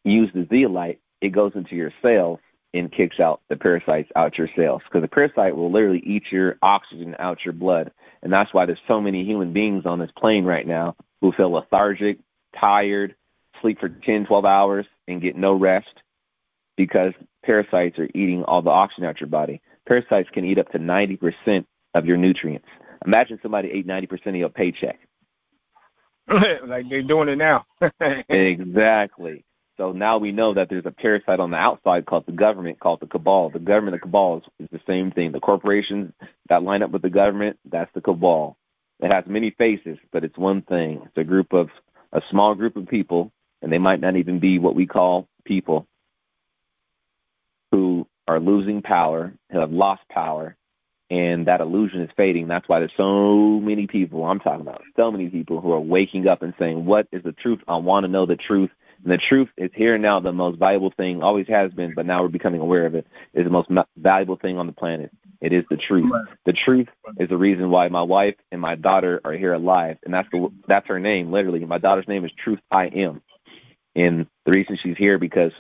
use the zeolite, it goes into your cells and kicks out the parasites out your cells because the parasite will literally eat your oxygen out your blood. And that's why there's so many human beings on this plane right now who feel lethargic, tired, sleep for 10, 12 hours, and get no rest because parasites are eating all the oxygen out your body. Parasites can eat up to 90% of your nutrients. Imagine somebody ate 90% of your paycheck. like they're doing it now. exactly. So now we know that there's a parasite on the outside called the government, called the cabal. The government, the cabal is, is the same thing. The corporations that line up with the government, that's the cabal. It has many faces, but it's one thing. It's a group of a small group of people, and they might not even be what we call people, who are losing power, who have lost power, and that illusion is fading. That's why there's so many people, I'm talking about so many people who are waking up and saying, What is the truth? I want to know the truth. And the truth is here now, the most valuable thing, always has been, but now we're becoming aware of it, is the most valuable thing on the planet. It is the truth. The truth is the reason why my wife and my daughter are here alive, and that's the that's her name, literally. My daughter's name is Truth I Am, and the reason she's here because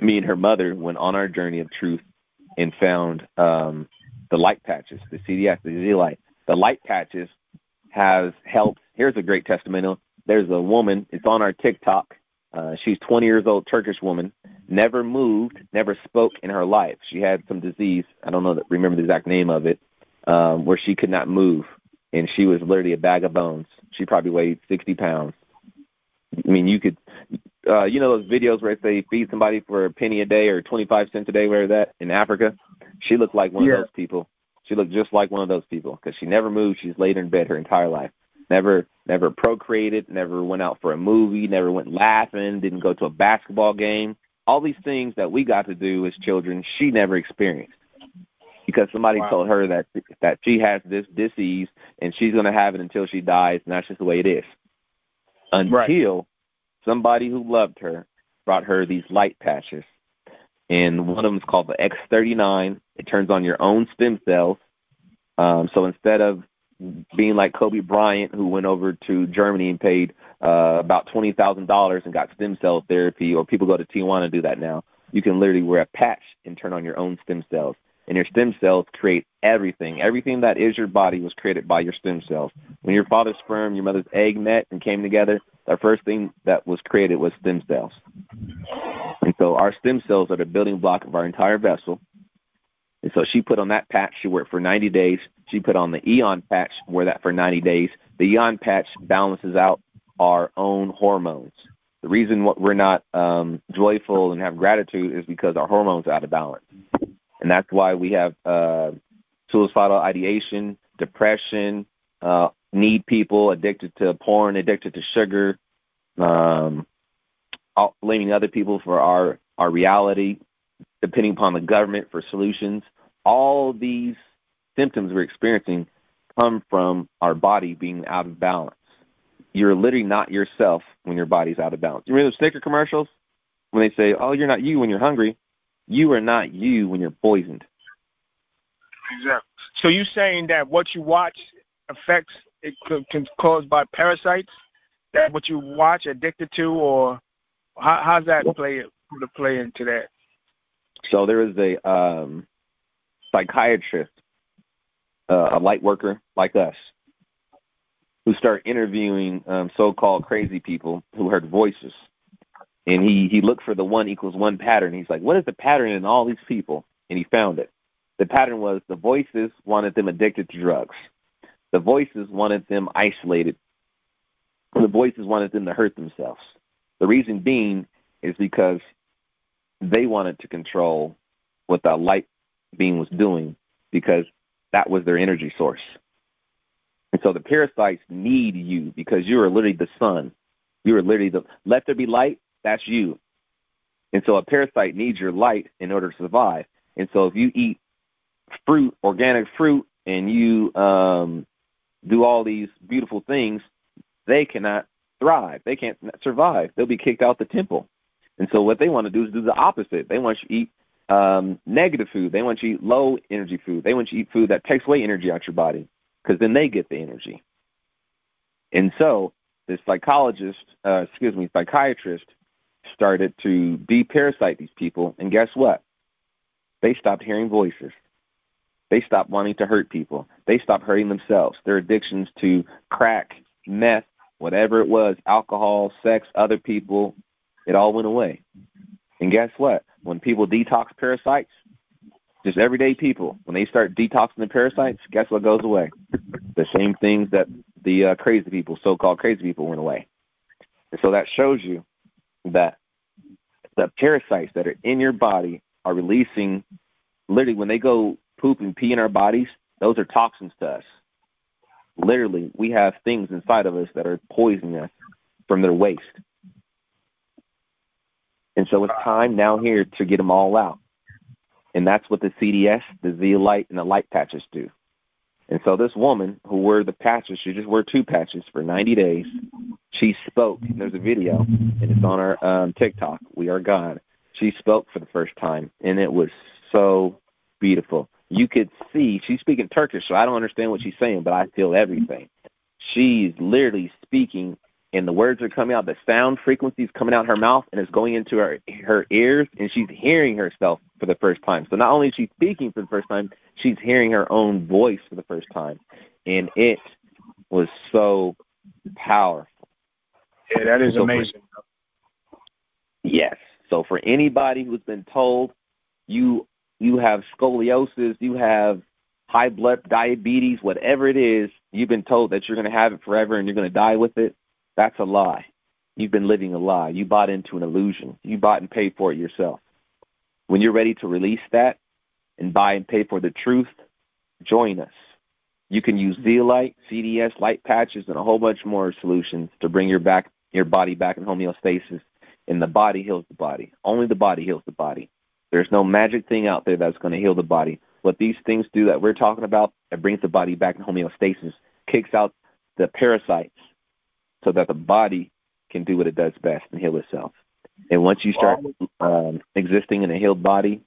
me and her mother went on our journey of truth and found um, the light patches, the CDS, the zeolite. The light patches has helped. Here's a great testimonial. There's a woman. It's on our TikTok. Uh, she's 20 years old, Turkish woman. Never moved, never spoke in her life. She had some disease. I don't know. Remember the exact name of it, um, where she could not move, and she was literally a bag of bones. She probably weighed 60 pounds. I mean, you could, uh, you know, those videos where they feed somebody for a penny a day or 25 cents a day, where that in Africa. She looked like one yeah. of those people. She looked just like one of those people because she never moved. She's laid in bed her entire life. Never, never procreated. Never went out for a movie. Never went laughing. Didn't go to a basketball game. All these things that we got to do as children, she never experienced because somebody wow. told her that that she has this disease and she's going to have it until she dies, and that's just the way it is. Until right. somebody who loved her brought her these light patches and one of them is called the X39. It turns on your own stem cells. Um, so instead of being like Kobe Bryant, who went over to Germany and paid uh, about twenty thousand dollars and got stem cell therapy, or people go to Tijuana to do that now. You can literally wear a patch and turn on your own stem cells, and your stem cells create everything. Everything that is your body was created by your stem cells. When your father's sperm, your mother's egg met and came together, the first thing that was created was stem cells. And so our stem cells are the building block of our entire vessel. And so she put on that patch. She wore it for 90 days. She put on the Aeon patch, wore that for 90 days. The Aeon patch balances out our own hormones. The reason we're not um, joyful and have gratitude is because our hormones are out of balance. And that's why we have uh, suicidal ideation, depression, uh, need people addicted to porn, addicted to sugar, um, blaming other people for our our reality, depending upon the government for solutions. All these symptoms we're experiencing come from our body being out of balance. You're literally not yourself when your body's out of balance. You remember the Snicker commercials when they say, "Oh, you're not you when you're hungry." You are not you when you're poisoned. Exactly. So you saying that what you watch affects it can caused by parasites that what you watch addicted to, or how, how's that play to play into that? So there is a um, psychiatrist, uh, a light worker like us, who start interviewing um, so-called crazy people who heard voices, and he he looked for the one equals one pattern. He's like, what is the pattern in all these people? And he found it. The pattern was the voices wanted them addicted to drugs. The voices wanted them isolated. The voices wanted them to hurt themselves. The reason being is because they wanted to control what the light being was doing because that was their energy source. And so the parasites need you because you are literally the sun. You are literally the let there be light, that's you. And so a parasite needs your light in order to survive. And so if you eat fruit, organic fruit, and you um, do all these beautiful things, they cannot thrive. They can't survive. They'll be kicked out the temple. And so what they want to do is do the opposite. They want you to eat um, negative food. They want you to eat low energy food. They want you to eat food that takes away energy out your body because then they get the energy. And so the psychologist, uh, excuse me, psychiatrist started to deparasite these people. And guess what? They stopped hearing voices. They stopped wanting to hurt people. They stopped hurting themselves. Their addictions to crack, meth, whatever it was, alcohol, sex, other people, it all went away. And guess what? When people detox parasites, just everyday people, when they start detoxing the parasites, guess what goes away? The same things that the uh, crazy people, so-called crazy people, went away. And so that shows you that the parasites that are in your body are releasing, literally, when they go poop and pee in our bodies, those are toxins to us. Literally, we have things inside of us that are poisoning us from their waste. And so it's time now here to get them all out. And that's what the CDS, the Zeolite, and the light patches do. And so this woman who wore the patches, she just wore two patches for 90 days. She spoke. There's a video, and it's on our um, TikTok. We are God. She spoke for the first time, and it was so beautiful. You could see she's speaking Turkish, so I don't understand what she's saying, but I feel everything. She's literally speaking, and the words are coming out. The sound frequencies coming out of her mouth, and it's going into her her ears, and she's hearing herself for the first time. So not only is she speaking for the first time, she's hearing her own voice for the first time, and it was so powerful. Yeah, that is so amazing. For, yes. So for anybody who's been told you you have scoliosis, you have high blood diabetes, whatever it is, you've been told that you're going to have it forever and you're going to die with it. That's a lie. You've been living a lie. You bought into an illusion. You bought and paid for it yourself. When you're ready to release that and buy and pay for the truth, join us. You can use Zeolite, CDS, light patches, and a whole bunch more solutions to bring your back your body back in homeostasis. And the body heals the body. Only the body heals the body. There's no magic thing out there that's going to heal the body. What these things do that we're talking about, it brings the body back in homeostasis, kicks out the parasites so that the body can do what it does best and heal itself. And once you start um, existing in a healed body,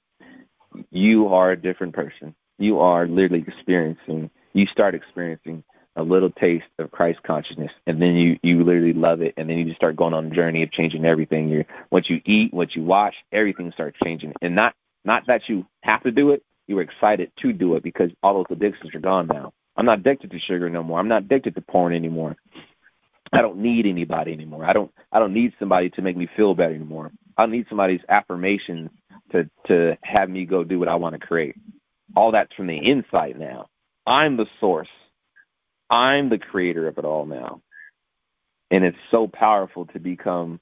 you are a different person. You are literally experiencing, you start experiencing a little taste of Christ consciousness, and then you you literally love it, and then you just start going on a journey of changing everything. You what you eat, what you watch, everything starts changing, and not not that you have to do it. You're excited to do it because all those addictions are gone now. I'm not addicted to sugar no more. I'm not addicted to porn anymore. I don't need anybody anymore. I don't I don't need somebody to make me feel better anymore. I don't need somebody's affirmations to to have me go do what I want to create. All that's from the inside now. I'm the source I'm the creator of it all now. And it's so powerful to become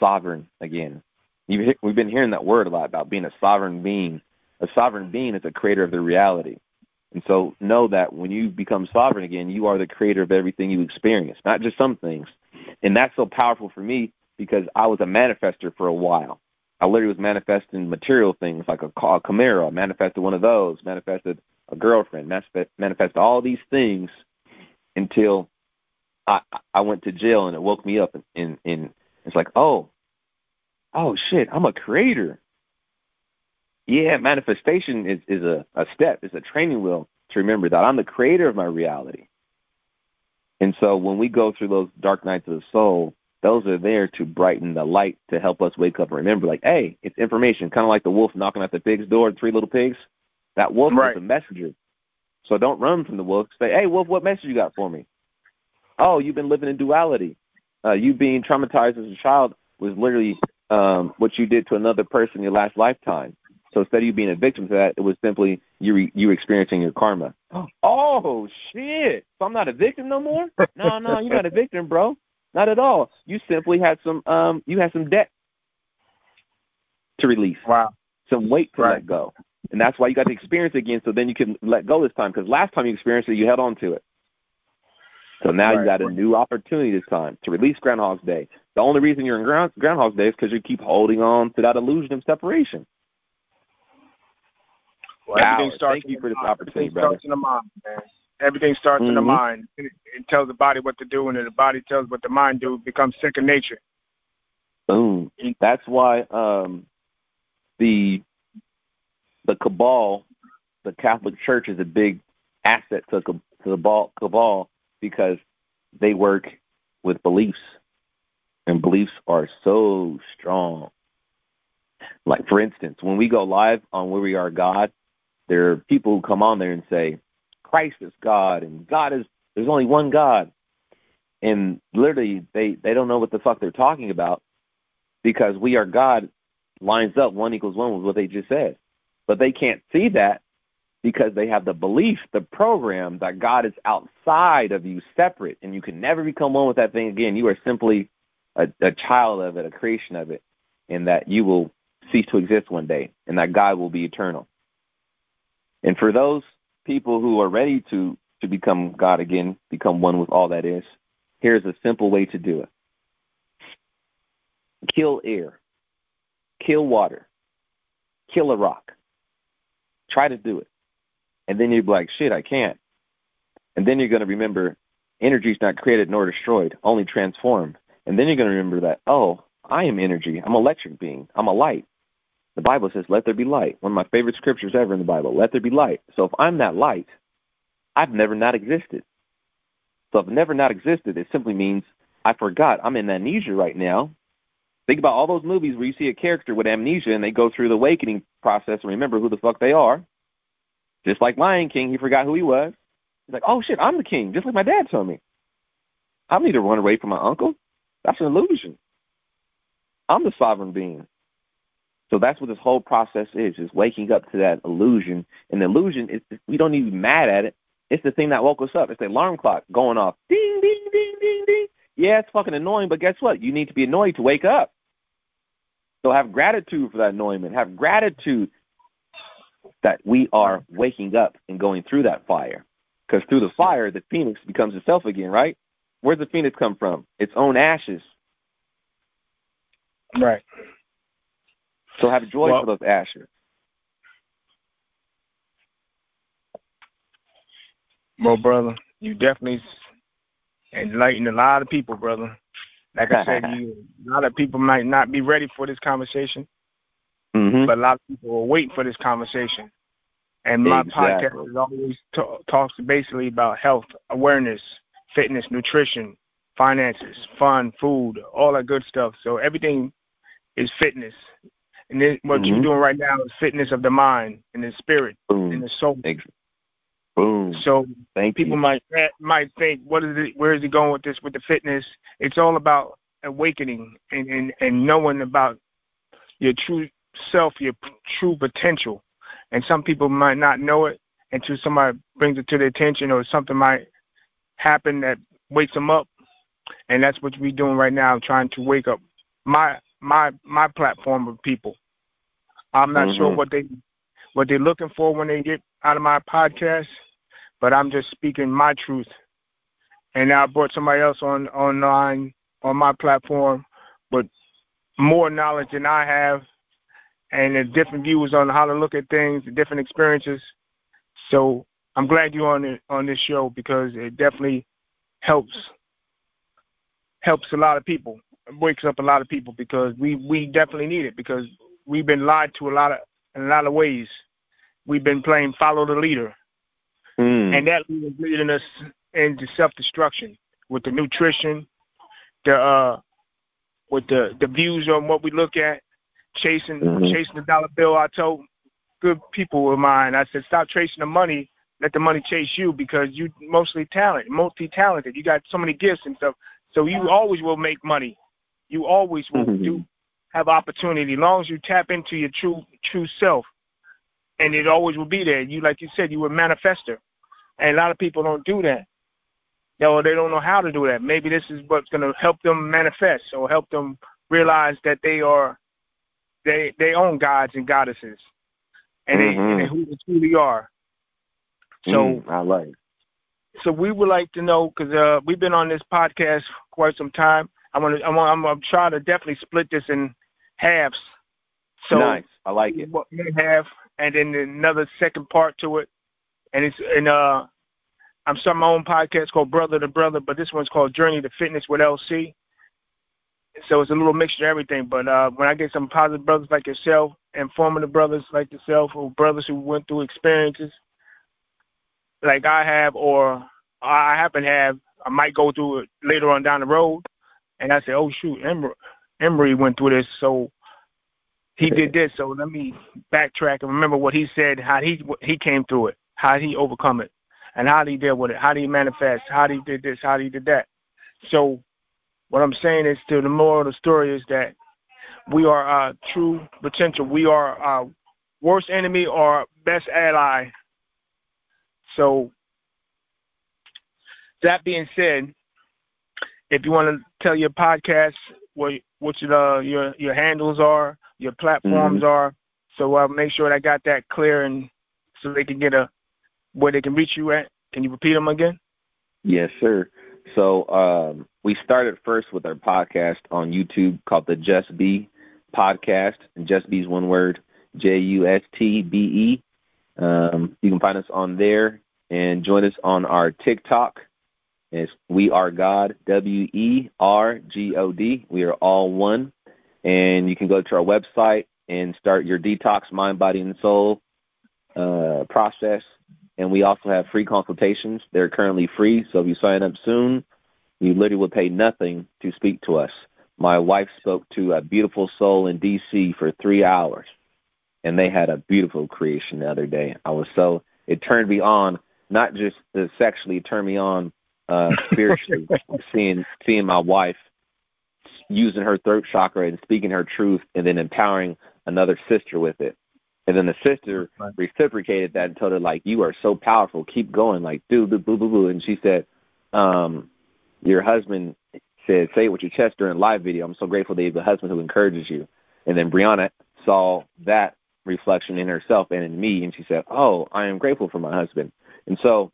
sovereign again. we've been hearing that word a lot about being a sovereign being. A sovereign being is a creator of the reality. And so know that when you become sovereign again, you are the creator of everything you experience, not just some things. And that's so powerful for me because I was a manifester for a while. I literally was manifesting material things like a, a Camaro, manifested one of those, manifested a girlfriend, manifested all these things until I I went to jail and it woke me up and, and, and it's like, oh, oh shit, I'm a creator. Yeah, manifestation is, is a, a step, it's a training wheel to remember that I'm the creator of my reality. And so when we go through those dark nights of the soul, those are there to brighten the light to help us wake up and remember, like, hey, it's information, kind of like the wolf knocking at the pig's door, three little pigs. That wolf right. is a messenger. So don't run from the wolf. Say, hey, wolf, what message you got for me? Oh, you've been living in duality. Uh, you being traumatized as a child was literally um, what you did to another person in your last lifetime. So instead of you being a victim to that, it was simply you re- you experiencing your karma. Oh shit! So I'm not a victim no more. No, no, you're not a victim, bro. Not at all. You simply had some um you had some debt to release. Wow. Some weight to right. let go and that's why you got to experience it again. So then you can let go this time because last time you experienced it, you held on to it. So now right, you got a new opportunity this time to release Groundhog's Day. The only reason you're in Ground, Groundhog's Day is because you keep holding on to that illusion of separation. Well, everything starts Thank you for this mind. opportunity, everything brother. Starts in the mind, man. Everything starts mm-hmm. in the mm-hmm. mind. It, it, tells the body what to do, and then the body tells what the mind do. It becomes second nature. Boom. That's why um, the the cabal, the Catholic Church is a big asset to, to the ball, cabal because they work with beliefs, and beliefs are so strong. Like for instance, when we go live on Where We Are God, there are people who come on there and say, Christ is God, and God is there's only one God, and literally they they don't know what the fuck they're talking about because We Are God lines up one equals one with what they just said. But they can't see that because they have the belief, the program that God is outside of you, separate, and you can never become one with that thing again. You are simply a, a child of it, a creation of it, and that you will cease to exist one day, and that God will be eternal. And for those people who are ready to to become God again, become one with all that is, here's a simple way to do it. Kill air, kill water, kill a rock, Try to do it. And then you'll be like, shit, I can't. And then you're going to remember energy is not created nor destroyed, only transformed. And then you're going to remember that, oh, I am energy. I'm electric being. I'm a light. The Bible says, let there be light. One of my favorite scriptures ever in the Bible. Let there be light. So if I'm that light, I've never not existed. So if I've never not existed, it simply means I forgot. I'm in amnesia right now. Think about all those movies where you see a character with amnesia and they go through the awakening process and remember who the fuck they are. Just like Lion King, he forgot who he was. He's like, oh shit, I'm the king, just like my dad told me. I don't need to run away from my uncle. That's an illusion. I'm the sovereign being. So that's what this whole process is, is waking up to that illusion. And the illusion is we don't need to be mad at it. It's the thing that woke us up. It's the alarm clock going off. Ding, ding, ding, ding, ding. Yeah, it's fucking annoying, but guess what? You need to be annoyed to wake up. So have gratitude for that annoyment. Have gratitude that we are waking up and going through that fire. Because through the fire, the phoenix becomes itself again, right? Where's the phoenix come from? Its own ashes. Right. So have joy well, for those ashes. Well, brother, you definitely enlightened a lot of people, brother. Like I said, you a lot of people might not be ready for this conversation, mm-hmm. but a lot of people are waiting for this conversation. And my exactly. podcast is always t- talks basically about health, awareness, fitness, nutrition, finances, fun, food, all that good stuff. So everything is fitness. And then what mm-hmm. you're doing right now is fitness of the mind and the spirit Boom. and the soul. Boom. So Thank people you. might might think, what is it? Where is he going with this? With the fitness, it's all about awakening and and, and knowing about your true self, your p- true potential. And some people might not know it until somebody brings it to their attention, or something might happen that wakes them up. And that's what we're doing right now, trying to wake up my my my platform of people. I'm not mm-hmm. sure what they what they're looking for when they get out of my podcast, but I'm just speaking my truth. And I brought somebody else on online on my platform with more knowledge than I have and the different views on how to look at things, the different experiences. So I'm glad you're on it, on this show because it definitely helps helps a lot of people, wakes up a lot of people because we we definitely need it because we've been lied to a lot of in a lot of ways. We've been playing follow the leader, mm. and that is leading us into self destruction with the nutrition, the uh, with the the views on what we look at, chasing mm-hmm. chasing the dollar bill. I told good people of mine, I said, stop chasing the money. Let the money chase you because you mostly talent, multi talented. You got so many gifts and stuff. So you always will make money. You always will mm-hmm. do have opportunity. As long as you tap into your true true self, and it always will be there. You like you said, you were a manifester, and a lot of people don't do that. Know, they don't know how to do that. Maybe this is what's going to help them manifest or help them realize that they are they they own gods and goddesses, and, mm-hmm. they, and who they truly are. So mm, I like. So we would like to know because uh, we've been on this podcast quite some time. I'm gonna I'm gonna, I'm gonna try to definitely split this in halves. So nice. I like it. What we have, and then another second part to it, and it's and uh, I'm starting my own podcast called Brother to Brother, but this one's called Journey to Fitness with LC. So it's a little mixture of everything. But uh, when I get some positive brothers like yourself, and informative brothers like yourself, or brothers who went through experiences like I have, or I happen to have, I might go through it later on down the road, and I say, oh shoot, Emory, Emory went through this, so he did this. So let me backtrack and remember what he said, how he he came through it, how he overcome it, and how he dealt with it, how he manifest, how he did this, how he did that. So what I'm saying is, to the moral of the story is that we are our true potential. We are our worst enemy or best ally. So that being said, if you want to tell your podcast what what your uh, your your handles are, your platforms mm-hmm. are, so I'll make sure I got that clear and so they can get a where they can reach you at. Can you repeat them again? Yes, sir. So um, we started first with our podcast on YouTube called the Just Be Podcast, and Just Be is one word, J U S T B E. Um, you can find us on there and join us on our TikTok. It's We Are God, W E R G O D. We are all one. And you can go to our website and start your detox, mind, body, and soul uh, process. And we also have free consultations. They're currently free. So if you sign up soon, you literally will pay nothing to speak to us. My wife spoke to a beautiful soul in D.C. for three hours, and they had a beautiful creation the other day. I was so, it turned me on, not just sexually, it turned me on uh, spiritually, seeing seeing my wife using her throat chakra and speaking her truth, and then empowering another sister with it. And then the sister right. reciprocated that and told her like, "You are so powerful. Keep going. Like, do boo boo boo boo." And she said, um, "Your husband said say it with your chest during live video. I'm so grateful that you have a husband who encourages you." And then Brianna saw that reflection in herself and in me, and she said, "Oh, I am grateful for my husband." And so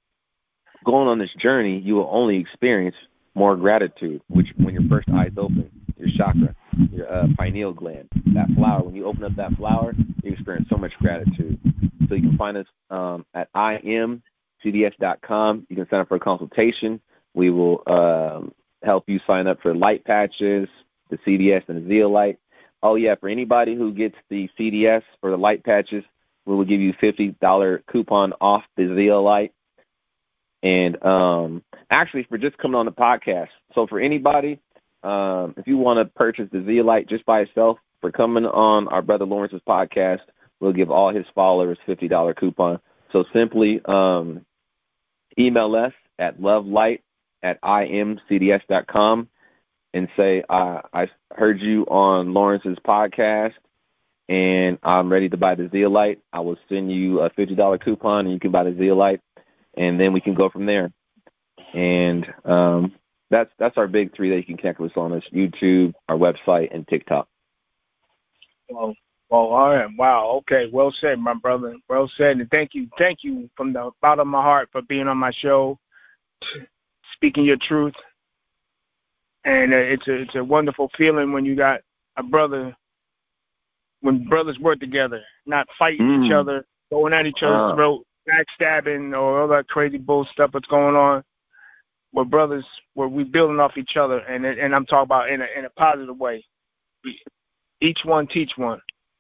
going on this journey, you will only experience more gratitude, which when your first eyes open, your chakra, your uh, pineal gland, that flower, when you open up that flower, you experience so much gratitude. So you can find us um, at imcds.com. You can sign up for a consultation. We will um, help you sign up for light patches, the CDS and the zeolite. Oh yeah, for anybody who gets the CDS or the light patches, we will give you $50 coupon off the zeolite and um, actually, for just coming on the podcast. So for anybody, um, if you want to purchase the Zeolite just by itself, for coming on our brother Lawrence's podcast, we'll give all his followers fifty dollar coupon. So simply um, email us at lovelight at imcds.com and say uh, I heard you on Lawrence's podcast and I'm ready to buy the Zeolite. I will send you a fifty dollar coupon and you can buy the Zeolite and then we can go from there. And um, that's that's our big three that you can connect with us on: is YouTube, our website, and TikTok. Well, well, all right. Wow. Okay. Well said, my brother. Well said, and thank you, thank you from the bottom of my heart for being on my show, speaking your truth. And uh, it's a it's a wonderful feeling when you got a brother, when brothers work together, not fighting mm. each other, going at each other's uh. throat, backstabbing or all that crazy bull stuff that's going on. We're brothers, where we building off each other, and and I'm talking about in a in a positive way. Each one teach one.